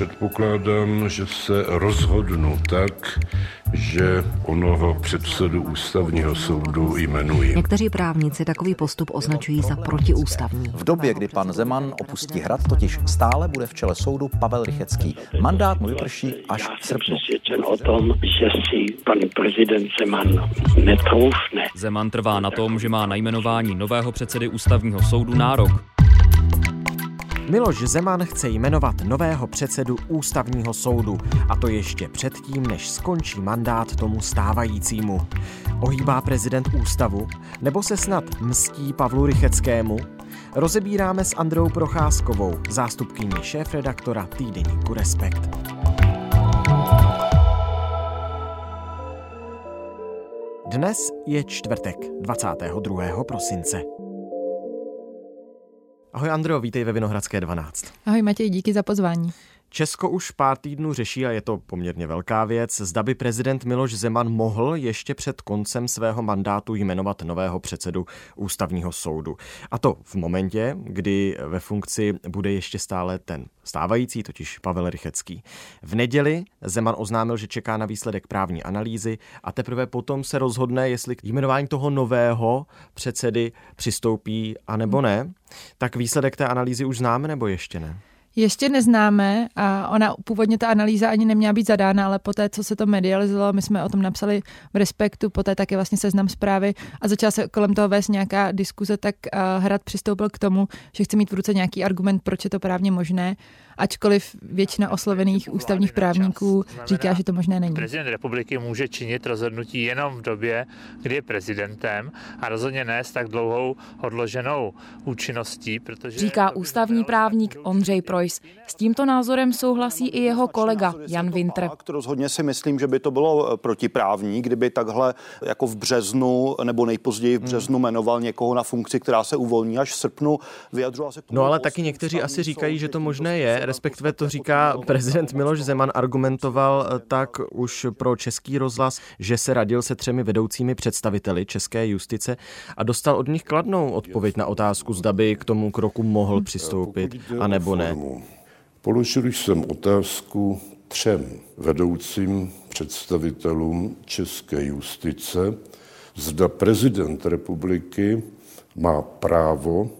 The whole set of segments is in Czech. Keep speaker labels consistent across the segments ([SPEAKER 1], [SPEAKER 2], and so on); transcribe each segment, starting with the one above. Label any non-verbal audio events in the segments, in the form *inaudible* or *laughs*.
[SPEAKER 1] Předpokládám, že se rozhodnu tak, že onoho předsedu ústavního soudu jmenuji.
[SPEAKER 2] Někteří právníci takový postup označují za protiústavní.
[SPEAKER 3] V době, kdy pan Zeman opustí hrad, totiž stále bude v čele soudu Pavel Rychecký. Mandát mu vyprší až v srpnu.
[SPEAKER 4] přesvědčen o tom, že si pan prezident Zeman netroufne.
[SPEAKER 5] Zeman trvá na tom, že má na jmenování nového předsedy ústavního soudu nárok.
[SPEAKER 6] Miloš Zeman chce jmenovat nového předsedu ústavního soudu a to ještě předtím, než skončí mandát tomu stávajícímu. Ohýbá prezident ústavu? Nebo se snad mstí Pavlu Rycheckému? Rozebíráme s Androu Procházkovou, zástupkyní šéf-redaktora týdeníku Respekt. Dnes je čtvrtek, 22. prosince. Ahoj Andro, vítej ve Vinohradské 12.
[SPEAKER 7] Ahoj Matěj, díky za pozvání.
[SPEAKER 6] Česko už pár týdnů řeší, a je to poměrně velká věc, zda by prezident Miloš Zeman mohl ještě před koncem svého mandátu jmenovat nového předsedu ústavního soudu. A to v momentě, kdy ve funkci bude ještě stále ten stávající, totiž Pavel Rychecký. V neděli Zeman oznámil, že čeká na výsledek právní analýzy a teprve potom se rozhodne, jestli k jmenování toho nového předsedy přistoupí a nebo ne. Tak výsledek té analýzy už známe nebo ještě ne?
[SPEAKER 7] Ještě neznáme a ona původně ta analýza ani neměla být zadána, ale poté, co se to medializovalo, my jsme o tom napsali v Respektu, poté taky vlastně seznam zprávy a začala se kolem toho vést nějaká diskuze, tak uh, Hrad přistoupil k tomu, že chce mít v ruce nějaký argument, proč je to právně možné, ačkoliv většina oslovených ústavních právníků říká, že to možné není.
[SPEAKER 8] Prezident republiky může činit rozhodnutí jenom v době, kdy je prezidentem a rozhodně ne s tak dlouhou odloženou účinností, protože...
[SPEAKER 9] Říká ústavní právník Ondřej Projs. S tímto názorem souhlasí i jeho kolega Jan Winter.
[SPEAKER 10] Rozhodně si myslím, že by to bylo protiprávní, kdyby takhle jako v březnu nebo nejpozději v březnu jmenoval někoho na funkci, která se uvolní až v srpnu. Vyjadřoval se k tomu
[SPEAKER 6] No ale
[SPEAKER 10] jako
[SPEAKER 6] taky někteří asi říkají, že to možné je, respektive to říká prezident Miloš Zeman, argumentoval eh, tak už pro český rozhlas, že se radil se třemi vedoucími představiteli české justice a dostal od nich kladnou odpověď na otázku, zda by k tomu kroku mohl přistoupit,
[SPEAKER 1] Pokud jde
[SPEAKER 6] a
[SPEAKER 1] o
[SPEAKER 6] nebo ne.
[SPEAKER 1] Položil jsem otázku třem vedoucím představitelům české justice, zda prezident republiky má právo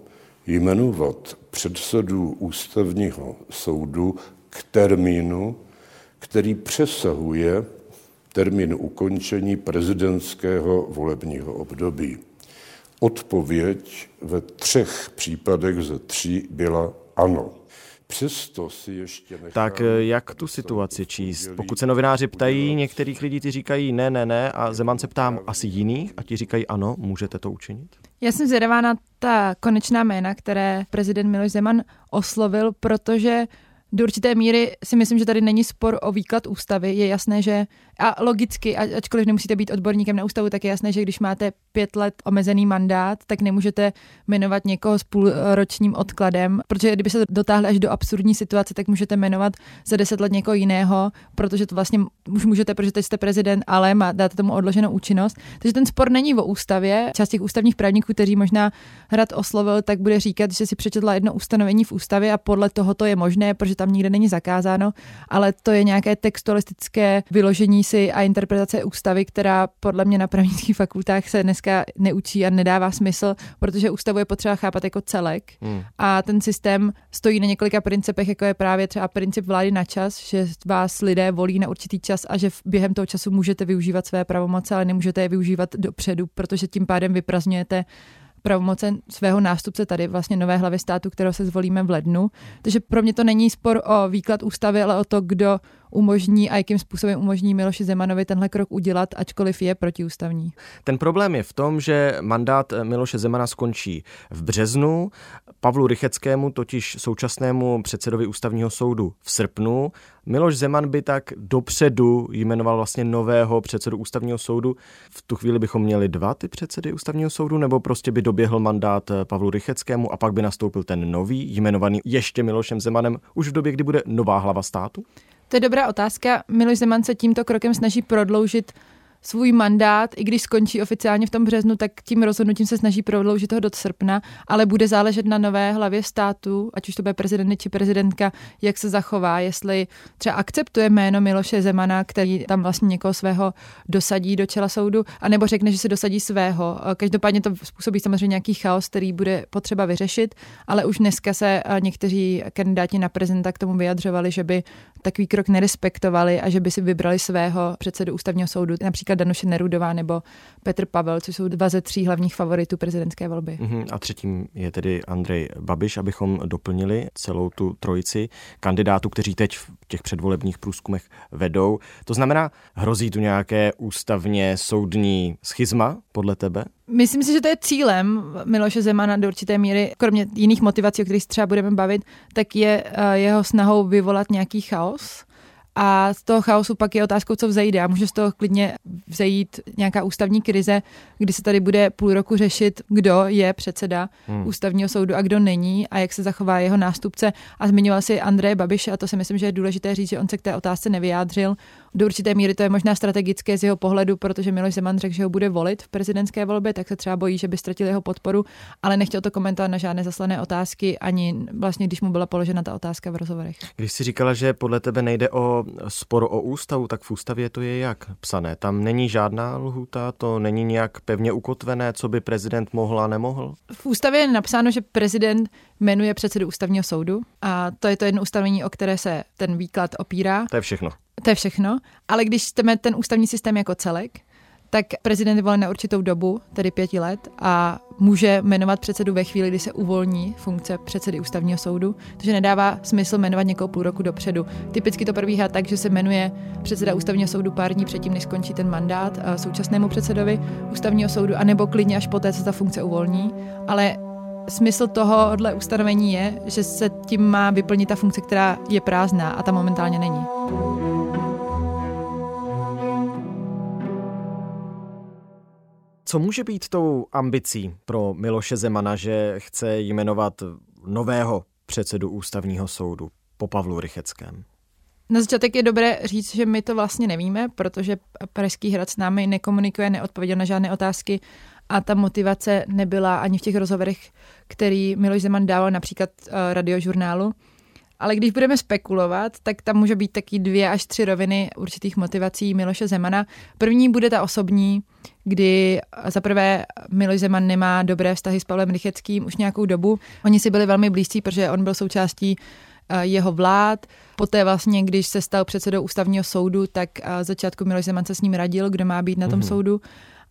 [SPEAKER 1] jmenovat předsedu ústavního soudu k termínu, který přesahuje termín ukončení prezidentského volebního období. Odpověď ve třech případech ze tří byla ano. Přesto si ještě nechám
[SPEAKER 6] Tak eh, jak tu situaci číst? Pokud se novináři ptají, některých lidí ty říkají ne, ne, ne a Zeman se ptám asi jiných a ti říkají ano, můžete to učinit?
[SPEAKER 7] Já jsem zvědavá na ta konečná jména, které prezident Miloš Zeman oslovil, protože do určité míry si myslím, že tady není spor o výklad ústavy. Je jasné, že a logicky, ačkoliv nemusíte být odborníkem na ústavu, tak je jasné, že když máte pět let omezený mandát, tak nemůžete jmenovat někoho s půlročním odkladem, protože kdyby se dotáhli až do absurdní situace, tak můžete jmenovat za deset let někoho jiného, protože to vlastně už můžete, protože teď jste prezident, ale má, dáte tomu odloženou účinnost. Takže ten spor není o ústavě. Část těch ústavních právníků, kteří možná hrad oslovil, tak bude říkat, že si přečetla jedno ustanovení v ústavě a podle toho to je možné, protože tam nikde není zakázáno, ale to je nějaké textualistické vyložení si a interpretace ústavy, která podle mě na právnických fakultách se dneska neučí a nedává smysl, protože ústavu je potřeba chápat jako celek
[SPEAKER 6] Hmm.
[SPEAKER 7] a ten systém stojí na několika principech, jako je právě třeba princip vlády na čas, že vás lidé volí na určitý čas a že během toho času můžete využívat své pravomoce, ale nemůžete je využívat dopředu, protože tím pádem vyprazňujete pravomoce svého nástupce tady vlastně nové hlavy státu, kterého se zvolíme v lednu. Takže pro mě to není spor o výklad ústavy, ale o to, kdo umožní a jakým způsobem umožní Miloši Zemanovi tenhle krok udělat, ačkoliv je protiústavní.
[SPEAKER 6] Ten problém je v tom, že mandát Miloše Zemana skončí v březnu, Pavlu Rycheckému, totiž současnému předsedovi ústavního soudu v srpnu. Miloš Zeman by tak dopředu jmenoval vlastně nového předsedu ústavního soudu. V tu chvíli bychom měli dva ty předsedy ústavního soudu, nebo prostě by doběhl mandát Pavlu Rycheckému a pak by nastoupil ten nový, jmenovaný ještě Milošem Zemanem, už v době, kdy bude nová hlava státu?
[SPEAKER 7] To je dobrá otázka. Miloš Zeman se tímto krokem snaží prodloužit svůj mandát, i když skončí oficiálně v tom březnu, tak tím rozhodnutím se snaží prodloužit ho do srpna, ale bude záležet na nové hlavě státu, ať už to bude prezident či prezidentka, jak se zachová, jestli třeba akceptuje jméno Miloše Zemana, který tam vlastně někoho svého dosadí do čela soudu, anebo řekne, že se dosadí svého. Každopádně to způsobí samozřejmě nějaký chaos, který bude potřeba vyřešit, ale už dneska se někteří kandidáti na prezidenta k tomu vyjadřovali, že by takový krok nerespektovali a že by si vybrali svého předsedu ústavního soudu, například Danuše Nerudová nebo Petr Pavel, což jsou dva ze tří hlavních favoritů prezidentské volby.
[SPEAKER 6] Uh-huh. A třetím je tedy Andrej Babiš, abychom doplnili celou tu trojici kandidátů, kteří teď v těch předvolebních průzkumech vedou. To znamená, hrozí tu nějaké ústavně soudní schizma podle tebe?
[SPEAKER 7] Myslím si, že to je cílem Miloše Zemana do určité míry, kromě jiných motivací, o kterých se třeba budeme bavit, tak je eh, jeho snahou vyvolat nějaký chaos a z toho chaosu pak je otázkou, co vzejde. A může z toho klidně vzejít nějaká ústavní krize, kdy se tady bude půl roku řešit, kdo je předseda hmm. ústavního soudu a kdo není a jak se zachová jeho nástupce. A zmiňoval si Andreje Babiše a to si myslím, že je důležité říct, že on se k té otázce nevyjádřil. Do určité míry to je možná strategické z jeho pohledu, protože Miloš Zeman řekl, že ho bude volit v prezidentské volbě, tak se třeba bojí, že by ztratil jeho podporu, ale nechtěl to komentovat na žádné zaslané otázky, ani vlastně, když mu byla položena ta otázka v rozhovorech.
[SPEAKER 6] Když si říkala, že podle tebe nejde o spor o ústavu, tak v ústavě to je jak psané? Tam není žádná lhuta, to není nějak pevně ukotvené, co by prezident mohl a nemohl?
[SPEAKER 7] V ústavě je napsáno, že prezident jmenuje předsedu ústavního soudu a to je to jedno ustanovení, o které se ten výklad opírá.
[SPEAKER 6] To je všechno.
[SPEAKER 7] To je všechno, ale když chceme ten ústavní systém jako celek, tak prezident je volen na určitou dobu, tedy pěti let, a může jmenovat předsedu ve chvíli, kdy se uvolní funkce předsedy ústavního soudu, takže nedává smysl jmenovat někoho půl roku dopředu. Typicky to probíhá tak, že se jmenuje předseda ústavního soudu pár dní předtím, než skončí ten mandát eh, současnému předsedovi ústavního soudu, anebo klidně až poté, co ta funkce uvolní, ale smysl tohohle ustanovení je, že se tím má vyplnit ta funkce, která je prázdná a ta momentálně není.
[SPEAKER 6] Co může být tou ambicí pro Miloše Zemana, že chce jmenovat nového předsedu ústavního soudu po Pavlu Rycheckém?
[SPEAKER 7] Na začátek je dobré říct, že my to vlastně nevíme, protože Pražský hrad s námi nekomunikuje, neodpověděl na žádné otázky a ta motivace nebyla ani v těch rozhovorech, který Miloš Zeman dával například uh, radiožurnálu. Ale když budeme spekulovat, tak tam může být taky dvě až tři roviny určitých motivací Miloše Zemana. První bude ta osobní, kdy zaprvé Miloš Zeman nemá dobré vztahy s Pavlem Rycheckým už nějakou dobu. Oni si byli velmi blízcí, protože on byl součástí eh, jeho vlád. Poté vlastně, když se stal předsedou ústavního soudu, tak eh, začátku Miloš Zeman se s ním radil, kdo má být na tom mm-hmm. soudu.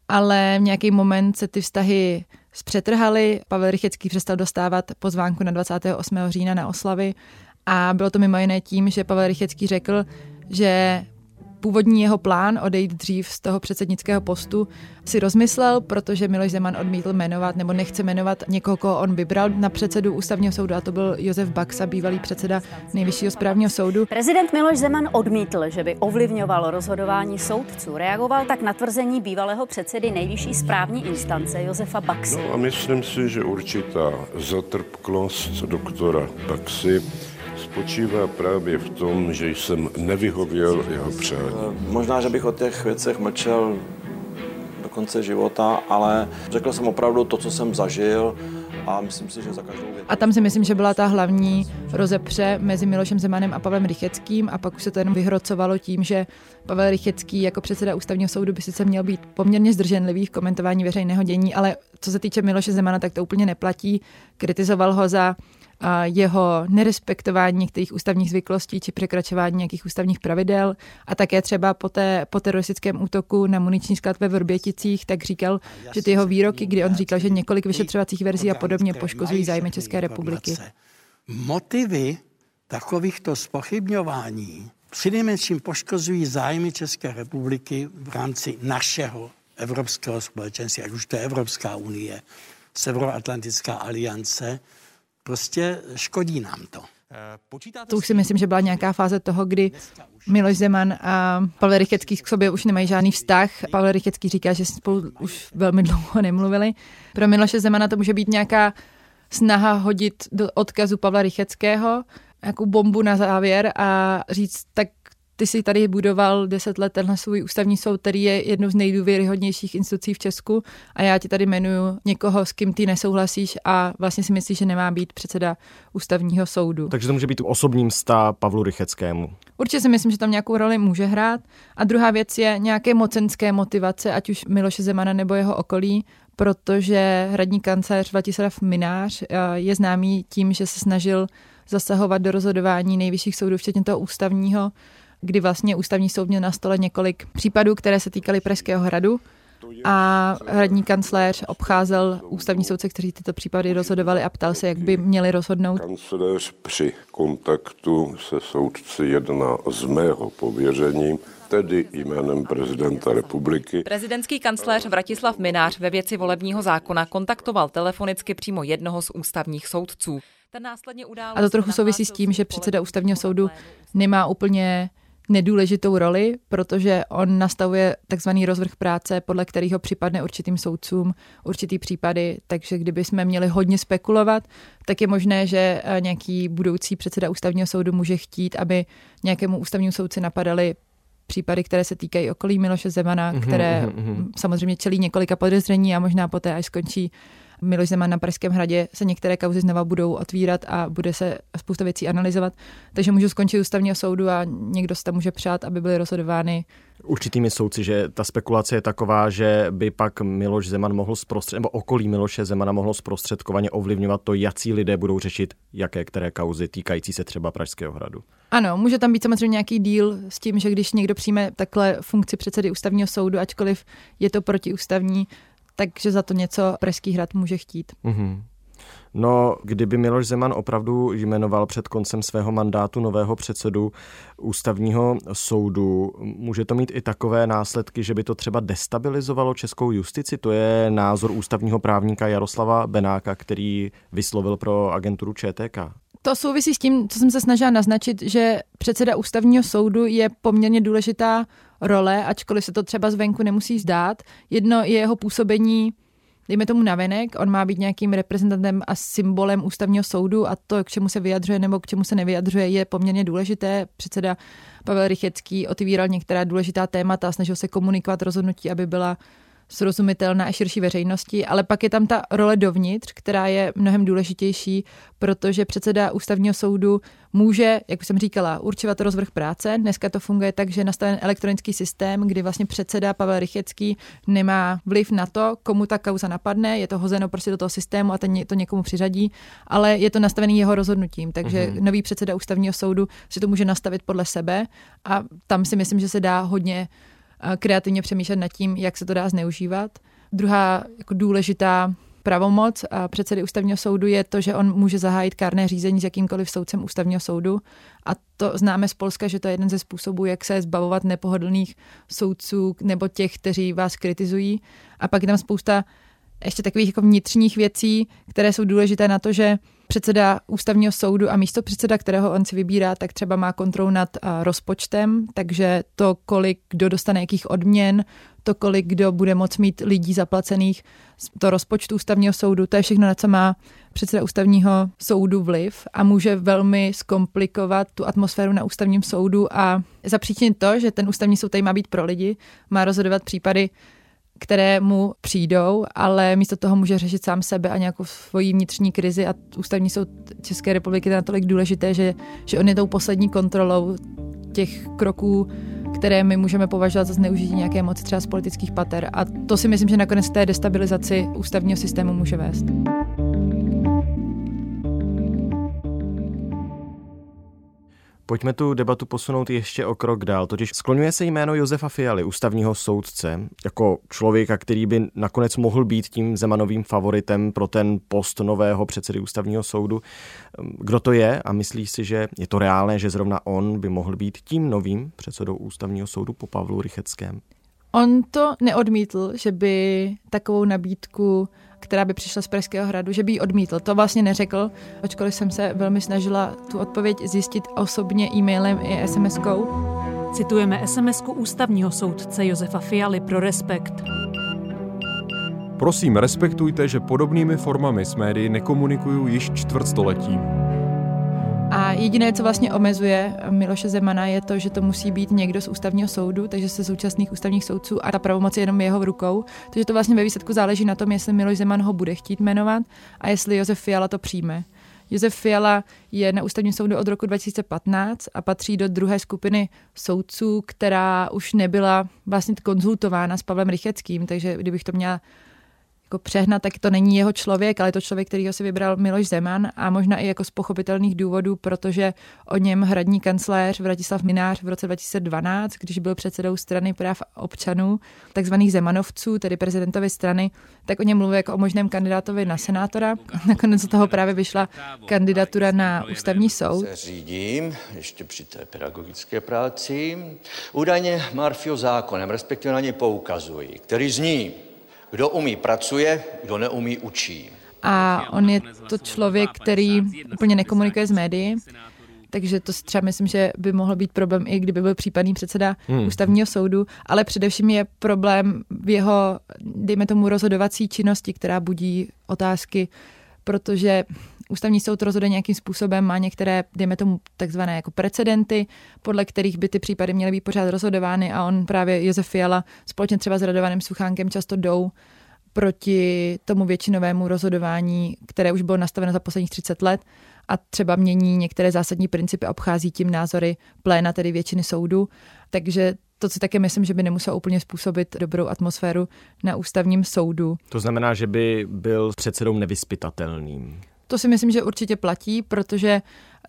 [SPEAKER 7] Ale v nějaký moment se ty vztahy zpřetrhaly. Pavel Rychecký přestal dostávat pozvánku na 28. října na oslavy a bylo to mimo jiné tím, že Pavel Rychecký řekl, že původní jeho plán odejít dřív z toho předsednického postu si rozmyslel, protože Miloš Zeman odmítl jmenovat nebo nechce jmenovat někoho, koho on vybral na předsedu ústavního soudu a to byl Josef Baxa, bývalý předseda nejvyššího správního soudu.
[SPEAKER 11] Prezident Miloš Zeman odmítl, že by ovlivňoval rozhodování soudců. Reagoval tak na tvrzení bývalého předsedy nejvyšší správní instance Josefa Baxy.
[SPEAKER 1] No a myslím si, že určitá zatrpklost doktora Baxy spočívá právě v tom, že jsem nevyhověl jeho přání.
[SPEAKER 12] Možná, že bych o těch věcech mlčel do konce života, ale řekl jsem opravdu to, co jsem zažil a myslím si, že za každou věc.
[SPEAKER 7] A tam si myslím, že byla ta hlavní rozepře mezi Milošem Zemanem a Pavlem Rycheckým a pak už se to jenom vyhrocovalo tím, že Pavel Rychecký jako předseda ústavního soudu by sice měl být poměrně zdrženlivý v komentování veřejného dění, ale co se týče Miloše Zemana, tak to úplně neplatí. Kritizoval ho za jeho nerespektování některých ústavních zvyklostí či překračování nějakých ústavních pravidel a také třeba po, té, po teroristickém útoku na muniční sklad ve Vrběticích, tak říkal, že ty jeho výroky, kdy on říkal, že několik vyšetřovacích verzí a podobně poškozují zájmy České republiky.
[SPEAKER 13] Motivy takovýchto spochybňování přinejmenším poškozují zájmy České republiky v rámci našeho evropského společenství, ať už to je Evropská unie, Severoatlantická aliance, prostě škodí nám to.
[SPEAKER 7] To už si myslím, že byla nějaká fáze toho, kdy Miloš Zeman a Pavel Rychecký k sobě už nemají žádný vztah. Pavel Rychecký říká, že spolu už velmi dlouho nemluvili. Pro Miloše Zemana to může být nějaká snaha hodit do odkazu Pavla Rycheckého, nějakou bombu na závěr a říct, tak ty si tady budoval deset let tenhle svůj ústavní soud, který je jednou z nejdůvěryhodnějších institucí v Česku a já ti tady jmenuju někoho, s kým ty nesouhlasíš a vlastně si myslíš, že nemá být předseda ústavního soudu.
[SPEAKER 6] Takže to může být osobním stá Pavlu Rycheckému.
[SPEAKER 7] Určitě si myslím, že tam nějakou roli může hrát. A druhá věc je nějaké mocenské motivace, ať už Miloše Zemana nebo jeho okolí, protože hradní kancléř Vladislav Minář eh, je známý tím, že se snažil zasahovat do rozhodování nejvyšších soudů, včetně toho ústavního, kdy vlastně ústavní soud měl na stole několik případů, které se týkaly Pražského hradu a hradní kancléř obcházel ústavní soudce, kteří tyto případy rozhodovali a ptal se, jak by měli rozhodnout.
[SPEAKER 1] Kancléř při kontaktu se soudci jedná z mého pověření tedy jménem prezidenta republiky.
[SPEAKER 14] Prezidentský kancléř Vratislav Minář ve věci volebního zákona kontaktoval telefonicky přímo jednoho z ústavních soudců.
[SPEAKER 7] Ten následně A to trochu souvisí s tím, že předseda ústavního soudu nemá úplně nedůležitou roli, protože on nastavuje takzvaný rozvrh práce, podle kterého připadne určitým soudcům určitý případy, takže kdyby jsme měli hodně spekulovat, tak je možné, že eh, nějaký budoucí předseda ústavního soudu může chtít, aby nějakému ústavnímu soudci napadali případy, které se týkají okolí Miloše Zemana, mm-hmm, které mm-hmm. samozřejmě čelí několika podezření a možná poté, až skončí Miloš Zeman na Pražském hradě, se některé kauzy znova budou otvírat a bude se spousta věcí analyzovat. Takže můžu skončit ústavního soudu a někdo se tam může přát, aby byly rozhodovány
[SPEAKER 6] určitými soudci, že ta spekulace je taková, že by pak Miloš Zeman mohl zprostřed, nebo okolí Miloše Zemana mohlo zprostředkovaně ovlivňovat to, jaký lidé budou řešit jaké které kauzy týkající se třeba Pražského hradu.
[SPEAKER 7] Ano, může tam být samozřejmě nějaký díl s tím, že když někdo přijme takhle funkci předsedy ústavního soudu, ačkoliv je to protiústavní, takže za to něco Pražský hrad může chtít. Mm-hmm.
[SPEAKER 6] No, kdyby Miloš Zeman opravdu jmenoval před koncem svého mandátu nového předsedu ústavního soudu, může to mít i takové následky, že by to třeba destabilizovalo českou justici? To je názor ústavního právníka Jaroslava Benáka, který vyslovil pro agenturu ČTK.
[SPEAKER 7] To souvisí s tím, co jsem se snažila naznačit, že předseda ústavního soudu je poměrně důležitá role, ačkoliv se to třeba zvenku nemusí zdát. Jedno je jeho působení dejme tomu navenek, on má být nějakým reprezentantem a symbolem ústavního soudu a to, k čemu se vyjadřuje nebo k čemu se nevyjadřuje, je poměrně důležité. Předseda Pavel Rychecký otvíral některá důležitá témata a snažil se komunikovat rozhodnutí, aby byla srozumitelná a širší veřejnosti, ale pak je tam ta role dovnitř, která je mnohem důležitější, protože předseda ústavního soudu může, jak už jsem říkala, určovat rozvrh práce. Dneska to funguje tak, že je nastaven elektronický systém, kdy vlastně předseda Pavel Rychecký nemá vliv na to, komu ta kauza napadne, je to hozeno prostě do toho systému a ten to někomu přiřadí, ale je to nastavený jeho rozhodnutím, takže mm-hmm. nový předseda ústavního soudu si to může nastavit podle sebe a tam si myslím, že se dá hodně kreativně přemýšlet nad tím, jak se to dá zneužívat. Druhá jako důležitá pravomoc a předsedy ústavního soudu je to, že on může zahájit kárné řízení s jakýmkoliv soudcem ústavního soudu a to známe z Polska, že to je jeden ze způsobů, jak se zbavovat nepohodlných soudců nebo těch, kteří vás kritizují. A pak je tam spousta ještě takových jako vnitřních věcí, které jsou důležité na to, že předseda ústavního soudu a místo předseda, kterého on si vybírá, tak třeba má kontrolu nad rozpočtem, takže to, kolik kdo dostane jakých odměn, to, kolik kdo bude moc mít lidí zaplacených to rozpočtu ústavního soudu, to je všechno, na co má předseda ústavního soudu vliv a může velmi zkomplikovat tu atmosféru na ústavním soudu a zapříčinit to, že ten ústavní soud tady má být pro lidi, má rozhodovat případy které mu přijdou, ale místo toho může řešit sám sebe a nějakou svoji vnitřní krizi a ústavní soud České republiky natolik důležité, že, že on je tou poslední kontrolou těch kroků, které my můžeme považovat za zneužití nějaké moci třeba z politických pater. A to si myslím, že nakonec té destabilizaci ústavního systému může vést.
[SPEAKER 6] Pojďme tu debatu posunout ještě o krok dál. Totiž skloňuje se jméno Josefa Fialy, ústavního soudce, jako člověka, který by nakonec mohl být tím Zemanovým favoritem pro ten post nového předsedy ústavního soudu. Kdo to je a myslí si, že je to reálné, že zrovna on by mohl být tím novým předsedou ústavního soudu po Pavlu Rycheckém?
[SPEAKER 7] On to neodmítl, že by takovou nabídku která by přišla z Pražského hradu, že by ji odmítl. To vlastně neřekl, ačkoliv jsem se velmi snažila tu odpověď zjistit osobně e-mailem i SMS-kou.
[SPEAKER 15] Citujeme SMS-ku ústavního soudce Josefa Fialy pro Respekt.
[SPEAKER 16] Prosím, respektujte, že podobnými formami s médií nekomunikuju již čtvrtstoletí.
[SPEAKER 7] A jediné, co vlastně omezuje Miloše Zemana, je to, že to musí být někdo z ústavního soudu, takže se současných ústavních soudců a ta pravomoc je jenom jeho v rukou. Takže to vlastně ve výsledku záleží na tom, jestli Miloš Zeman ho bude chtít jmenovat a jestli Josef Fiala to přijme. Josef Fiala je na ústavním soudu od roku 2015 a patří do druhé skupiny soudců, která už nebyla vlastně konzultována s Pavlem Rycheckým, takže kdybych to měla jako přehnat, tak to není jeho člověk, ale je to člověk, který ho si vybral Miloš Zeman a možná i jako z pochopitelných důvodů, protože o něm hradní kancléř Vratislav Minář v roce 2012, když byl předsedou strany práv občanů, takzvaných Zemanovců, tedy prezidentovy strany, tak o něm mluvil jako o možném kandidátovi na senátora. Nakonec z toho právě vyšla kandidatura na ústavní soud.
[SPEAKER 16] Se řídím ještě při té pedagogické práci. Údajně Marfio zákonem, respektive na ně poukazují, který zní, kdo umí, pracuje, kdo neumí, učí.
[SPEAKER 7] A on je to člověk, který úplně nekomunikuje s médií, takže to třeba myslím, že by mohl být problém i kdyby byl případný předseda hmm. ústavního soudu, ale především je problém v jeho, dejme tomu, rozhodovací činnosti, která budí otázky, protože ústavní soud rozhoduje nějakým způsobem, má některé, dejme tomu, takzvané jako precedenty, podle kterých by ty případy měly být pořád rozhodovány a on právě Josef Fiala společně třeba s Radovaným Suchánkem často jdou proti tomu většinovému rozhodování, které už bylo nastaveno za posledních 30 let a třeba mění některé zásadní principy, obchází tím názory pléna, tedy většiny soudu. Takže to si také myslím, že by nemuselo úplně způsobit dobrou atmosféru na ústavním soudu.
[SPEAKER 6] To znamená, že by byl předsedou nevyspytatelným.
[SPEAKER 7] To si myslím, že určitě platí, protože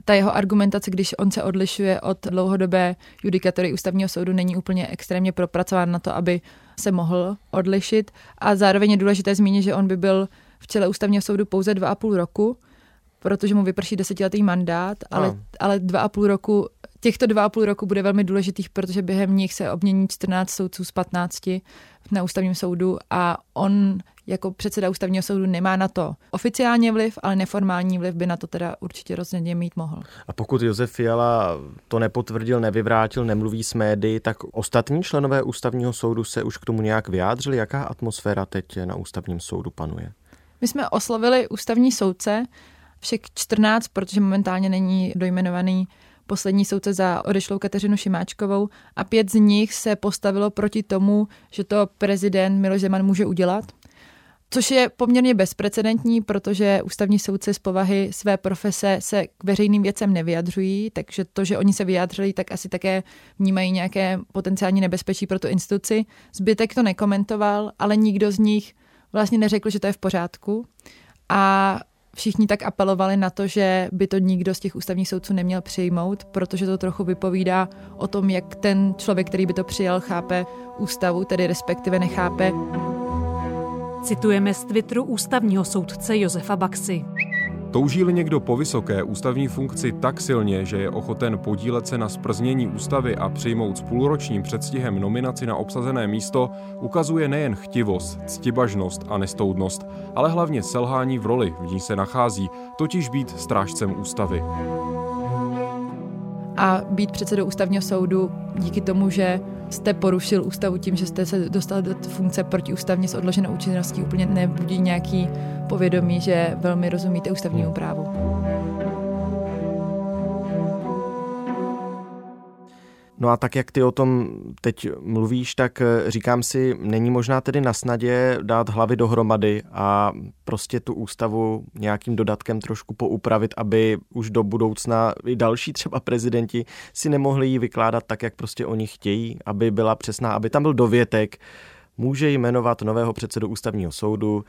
[SPEAKER 7] ta jeho argumentace, když on se odlišuje od dlouhodobé judikatury ústavního soudu, není úplně extrémně propracován na to, aby se mohl odlišit. A zároveň je důležité zmínit, že on by byl v čele ústavního soudu pouze dva a půl roku, protože mu vyprší desetiletý mandát, ale, ale dva a půl roku, těchto dva a půl roku bude velmi důležitých, protože během nich se obmění 14 soudců z 15 na ústavním soudu a on jako předseda ústavního soudu nemá na to oficiálně vliv, ale neformální vliv by na to teda určitě rozhodně mít mohl.
[SPEAKER 6] A pokud Josef Fiala to nepotvrdil, nevyvrátil, nemluví s médií, tak ostatní členové ústavního soudu se už k tomu nějak vyjádřili? Jaká atmosféra teď na ústavním soudu panuje?
[SPEAKER 7] My jsme oslovili ústavní soudce, všech 14, protože momentálně není dojmenovaný poslední soudce za odešlou Kateřinu Šimáčkovou a pět z nich se postavilo proti tomu, že to prezident Miloš Zeman může udělat. Což je poměrně bezprecedentní, protože ústavní soudce z povahy své profese se k veřejným věcem nevyjadřují, takže to, že oni se vyjádřili, tak asi také vnímají nějaké potenciální nebezpečí pro tu instituci. Zbytek to nekomentoval, ale nikdo z nich vlastně neřekl, že to je v pořádku. A všichni tak apelovali na to, že by to nikdo z těch ústavních soudců neměl přijmout, protože to trochu vypovídá o tom, jak ten člověk, který by to přijal, chápe ústavu, tedy respektive nechápe.
[SPEAKER 15] Citujeme z Twitteru ústavního soudce Josefa Baxy.
[SPEAKER 17] Touží-li někdo po vysoké ústavní funkci tak silně, že je ochoten podílet se na sprznění ústavy a přijmout s půlročním předstihem nominaci na obsazené místo, ukazuje nejen chtivost, ctibažnost a nestoudnost, ale hlavně selhání v roli, v ní se nachází, totiž být strážcem ústavy.
[SPEAKER 7] A být předsedou ústavního soudu díky tomu, že jste porušil ústavu tím, že jste se dostal do funkce protiústavně s odloženou účinností, úplně nebudí nějaký povědomí, že velmi rozumíte ústavnímu právu.
[SPEAKER 6] No a tak, jak ty o tom teď mluvíš, tak eh, říkám si, není možná tedy na snadě dát hlavy dohromady a prostě tu ústavu nějakým dodatkem trošku poupravit, aby už do budoucna i další třeba prezidenti si nemohli ji vykládat tak, jak prostě oni chtějí, aby byla přesná, aby tam byl dovětek, může jmenovat nového předsedu ústavního soudu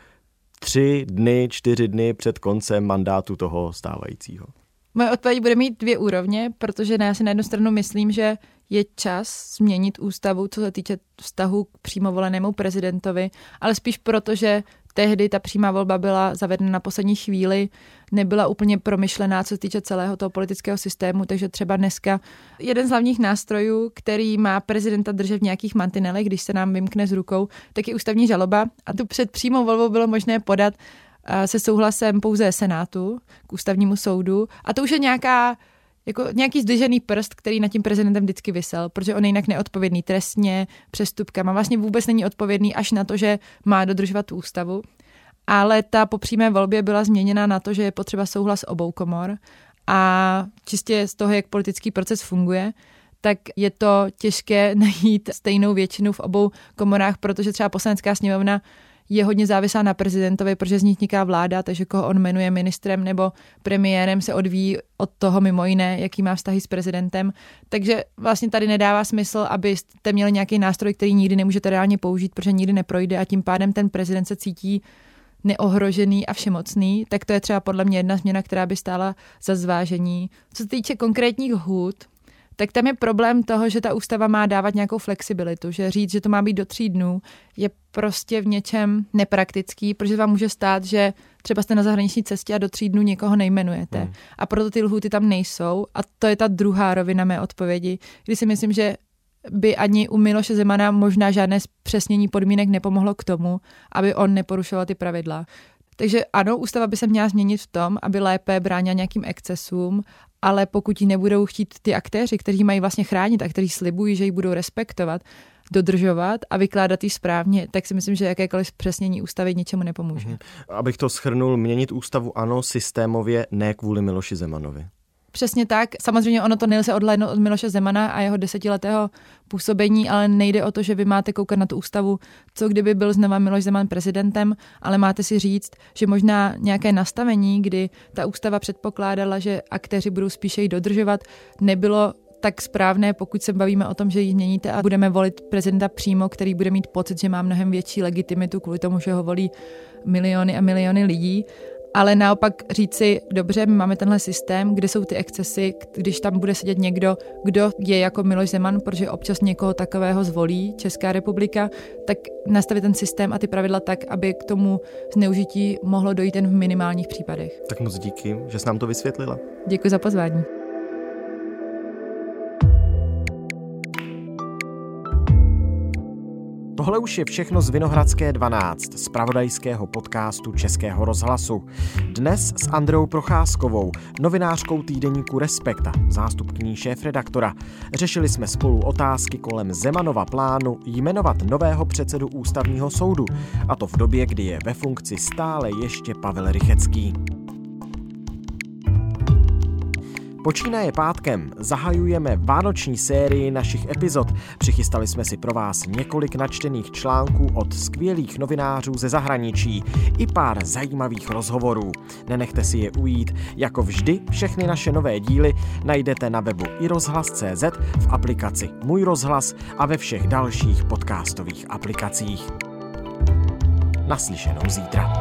[SPEAKER 6] tři dny, čtyři dny před koncem mandátu toho stávajícího.
[SPEAKER 7] Moje odpověď bude mít dvě úrovně, protože já si na jednu stranu myslím, že je čas změnit ústavu, co se týče vztahu k přímo volenému prezidentovi, ale spíš proto, že tehdy ta přímá volba byla zavedena na poslední chvíli, nebyla úplně promyšlená, co se týče celého toho politického systému, takže třeba dneska jeden z hlavních nástrojů, který má prezidenta držet v nějakých mantinelech, když se nám vymkne z rukou, tak je ústavní žaloba. A tu před přímou volbou bylo možné podat se souhlasem pouze Senátu k ústavnímu soudu. A to už je nějaká jako nějaký zdržený prst, který nad tím prezidentem vždycky vysel, protože on je jinak neodpovědný trestně, přestupkama, vlastně vůbec není odpovědný až na to, že má dodržovat ústavu. Ale ta po přímé volbě byla změněna na to, že je potřeba souhlas obou komor a čistě z toho, jak politický proces funguje, tak je to těžké *laughs* najít stejnou většinu v obou komorách, protože třeba poslanecká sněmovna je hodně závislá na prezidentovi, protože z ní vzniká vláda, takže koho on jmenuje ministrem nebo premiérem se odvíjí od toho mimo jiné, jaký má vztahy s prezidentem. Takže vlastně tady nedává smysl, abyste měli nějaký nástroj, který nikdy nemůžete reálně použít, protože nikdy neprojde a tím pádem ten prezident se cítí neohrožený a všemocný, tak to je třeba podle mě jedna změna, která by stála za zvážení. Co se týče konkrétních hůd, tak tam je problém toho, že ta ústava má dávat nějakou flexibilitu, že říct, že to má být do tří dnů, je prostě v něčem nepraktický, protože vám může stát, že třeba jste na zahraniční cestě a do tří dnů někoho nejmenujete. Hmm. A proto ty lhuty tam nejsou. A to je ta druhá rovina mé odpovědi, kdy si myslím, že by ani u Miloše Zemana možná žádné zpřesnění podmínek nepomohlo k tomu, aby on neporušoval ty pravidla. Takže ano, ústava by se měla změnit v tom, aby lépe bránila nějakým excesům, ale pokud ji nebudou chtít ty aktéři, kteří mají vlastně chránit a kteří slibují, že ji budou respektovat, dodržovat a vykládat ji správně, tak si myslím, že jakékoliv zpřesnění ústavy ničemu nepomůže. Mhm.
[SPEAKER 6] Abych to schrnul, měnit ústavu ano, systémově, ne kvůli Miloši Zemanovi.
[SPEAKER 7] Přesně tak. Samozřejmě ono to nelze odhlédnout od Miloše Zemana a jeho desetiletého působení, ale nejde o to, že vy máte koukat na tu ústavu, co kdyby byl znova Miloš Zeman prezidentem, ale máte si říct, že možná nějaké nastavení, kdy ta ústava předpokládala, že aktéři budou spíše ji dodržovat, nebylo tak správné, pokud se bavíme o tom, že ji změníte a budeme volit prezidenta přímo, který bude mít pocit, že má mnohem větší legitimitu kvůli tomu, že ho volí miliony a miliony lidí ale naopak říci, dobře, my máme tenhle systém, kde jsou ty excesy, když tam bude sedět někdo, kdo je jako Miloš Zeman, protože občas někoho takového zvolí Česká republika, tak nastavit ten systém a ty pravidla tak, aby k tomu zneužití mohlo dojít jen v minimálních případech.
[SPEAKER 6] Tak moc díky, že jsi nám to vysvětlila.
[SPEAKER 7] Děkuji za pozvání.
[SPEAKER 6] Tohle už je všechno z Vinohradské 12, z pravodajského podcastu Českého rozhlasu. Dnes s Andreou Procházkovou, novinářkou týdeníku Respekta, zástupkyní šéf-redaktora. Řešili jsme spolu otázky kolem Zemanova plánu jmenovat nového předsedu ústavního soudu, a to v době, kdy je ve funkci stále ještě Pavel Rychecký. Počínaje pátkem zahajujeme vánoční sérii našich epizod. Přichystali jsme si pro vás několik načtených článků od skvělých novinářů ze zahraničí i pár zajímavých rozhovorů. Nenechte si je ujít. Jako vždy všechny naše nové díly najdete na webu i rozhlas.cz, v aplikaci Můj rozhlas a ve všech dalších podcastových aplikacích. Naslyšenou zítra.